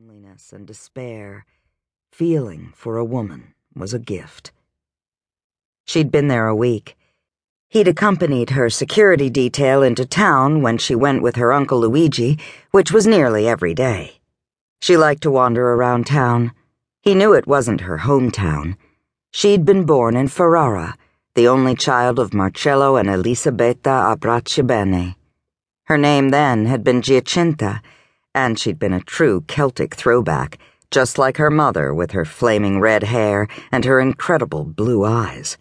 Loneliness and despair, feeling for a woman was a gift. She'd been there a week. He'd accompanied her security detail into town when she went with her Uncle Luigi, which was nearly every day. She liked to wander around town. He knew it wasn't her hometown. She'd been born in Ferrara, the only child of Marcello and Elisabetta Abbracciabene. Her name then had been Giacinta and she'd been a true Celtic throwback, just like her mother with her flaming red hair and her incredible blue eyes.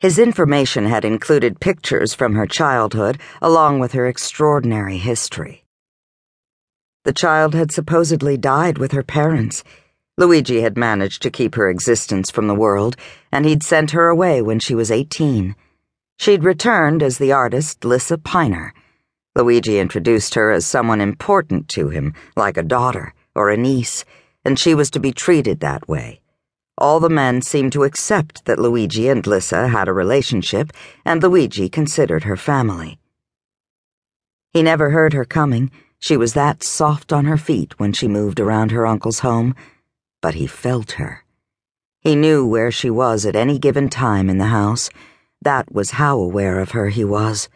His information had included pictures from her childhood along with her extraordinary history. The child had supposedly died with her parents. Luigi had managed to keep her existence from the world, and he'd sent her away when she was 18. She'd returned as the artist Lissa Piner Luigi introduced her as someone important to him, like a daughter or a niece, and she was to be treated that way. All the men seemed to accept that Luigi and Lissa had a relationship, and Luigi considered her family. He never heard her coming. She was that soft on her feet when she moved around her uncle's home, but he felt her. He knew where she was at any given time in the house. That was how aware of her he was.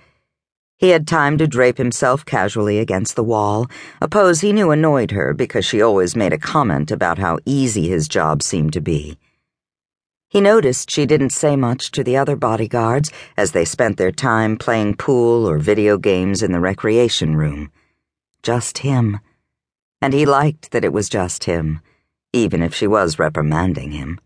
He had time to drape himself casually against the wall, a pose he knew annoyed her because she always made a comment about how easy his job seemed to be. He noticed she didn't say much to the other bodyguards as they spent their time playing pool or video games in the recreation room. Just him. And he liked that it was just him, even if she was reprimanding him.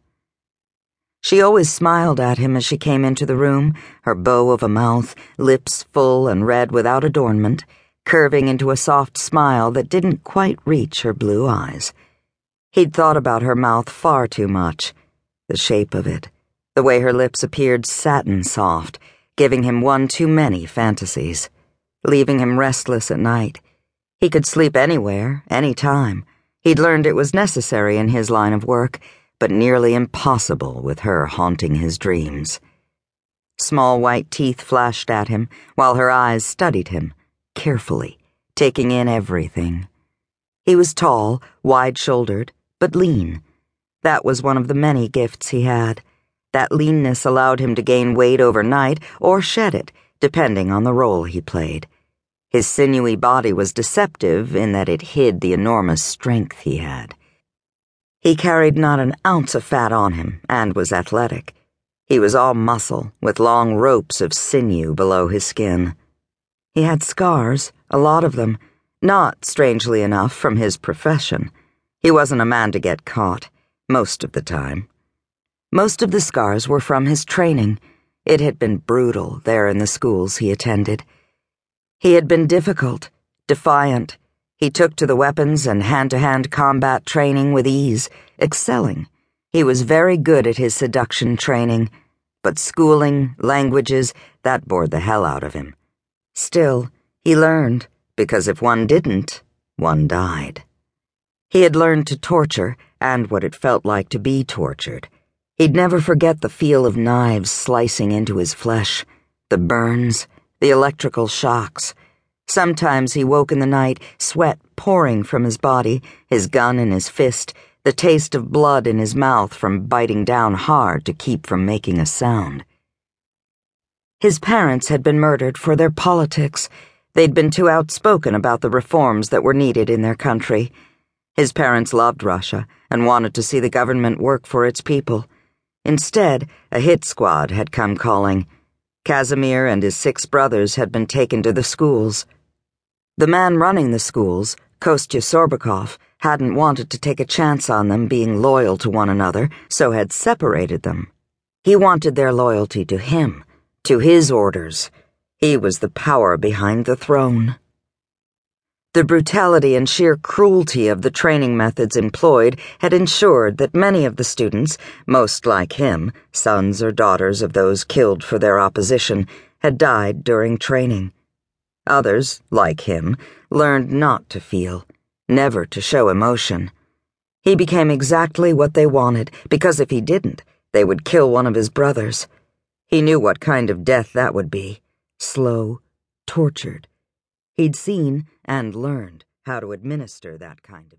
She always smiled at him as she came into the room, her bow of a mouth, lips full and red without adornment, curving into a soft smile that didn't quite reach her blue eyes. He'd thought about her mouth far too much. The shape of it, the way her lips appeared satin soft, giving him one too many fantasies, leaving him restless at night. He could sleep anywhere, any time. He'd learned it was necessary in his line of work but nearly impossible with her haunting his dreams. Small white teeth flashed at him while her eyes studied him, carefully, taking in everything. He was tall, wide shouldered, but lean. That was one of the many gifts he had. That leanness allowed him to gain weight overnight or shed it, depending on the role he played. His sinewy body was deceptive in that it hid the enormous strength he had. He carried not an ounce of fat on him and was athletic. He was all muscle, with long ropes of sinew below his skin. He had scars, a lot of them, not, strangely enough, from his profession. He wasn't a man to get caught, most of the time. Most of the scars were from his training. It had been brutal there in the schools he attended. He had been difficult, defiant, he took to the weapons and hand to hand combat training with ease, excelling. He was very good at his seduction training, but schooling, languages, that bored the hell out of him. Still, he learned, because if one didn't, one died. He had learned to torture and what it felt like to be tortured. He'd never forget the feel of knives slicing into his flesh, the burns, the electrical shocks Sometimes he woke in the night, sweat pouring from his body, his gun in his fist, the taste of blood in his mouth from biting down hard to keep from making a sound. His parents had been murdered for their politics. They'd been too outspoken about the reforms that were needed in their country. His parents loved Russia and wanted to see the government work for its people. Instead, a hit squad had come calling. Casimir and his six brothers had been taken to the schools. The man running the schools, Kostya Sorbacov, hadn't wanted to take a chance on them being loyal to one another, so had separated them. He wanted their loyalty to him, to his orders. He was the power behind the throne. The brutality and sheer cruelty of the training methods employed had ensured that many of the students, most like him, sons or daughters of those killed for their opposition, had died during training. Others, like him, learned not to feel, never to show emotion. He became exactly what they wanted, because if he didn't, they would kill one of his brothers. He knew what kind of death that would be slow, tortured. He'd seen and learned how to administer that kind of death.